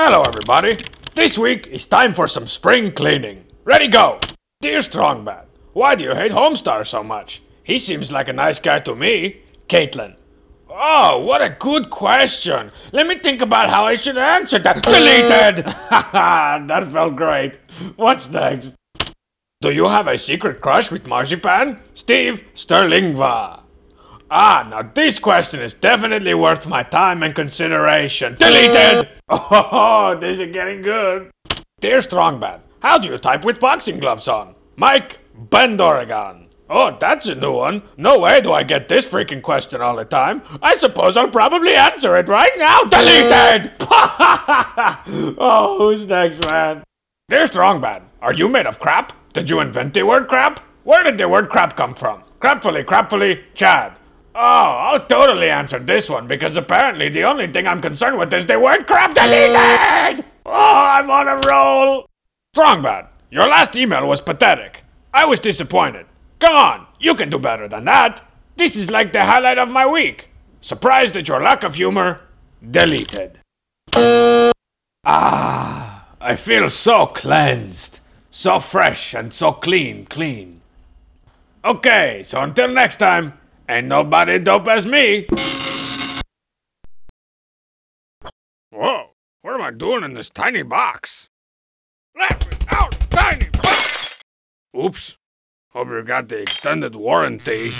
Hello, everybody. This week is time for some spring cleaning. Ready, go! Dear Strong Bad, why do you hate Homestar so much? He seems like a nice guy to me. Caitlin. Oh, what a good question. Let me think about how I should answer that. Deleted! That felt great. What's next? Do you have a secret crush with Marzipan? Steve Sterlingva. Ah, now this question is definitely worth my time and consideration. Deleted! Oh, this is getting good. Dear Strong Bad, how do you type with boxing gloves on? Mike Bend Oregon. Oh, that's a new one. No way do I get this freaking question all the time. I suppose I'll probably answer it right now. Deleted! oh, who's next, man? Dear Strong Bad, are you made of crap? Did you invent the word crap? Where did the word crap come from? Crapfully, crapfully, Chad. Oh, I'll totally answer this one because apparently the only thing I'm concerned with is the word crap deleted! Oh, I'm on a roll! Strong Bad, your last email was pathetic. I was disappointed. Come on, you can do better than that. This is like the highlight of my week. Surprised at your lack of humor. Deleted. Ah, I feel so cleansed. So fresh and so clean, clean. Okay, so until next time, ain't nobody dope as me. Whoa, what am I doing in this tiny box? Let me out, tiny box! Oops. Hope you got the extended warranty.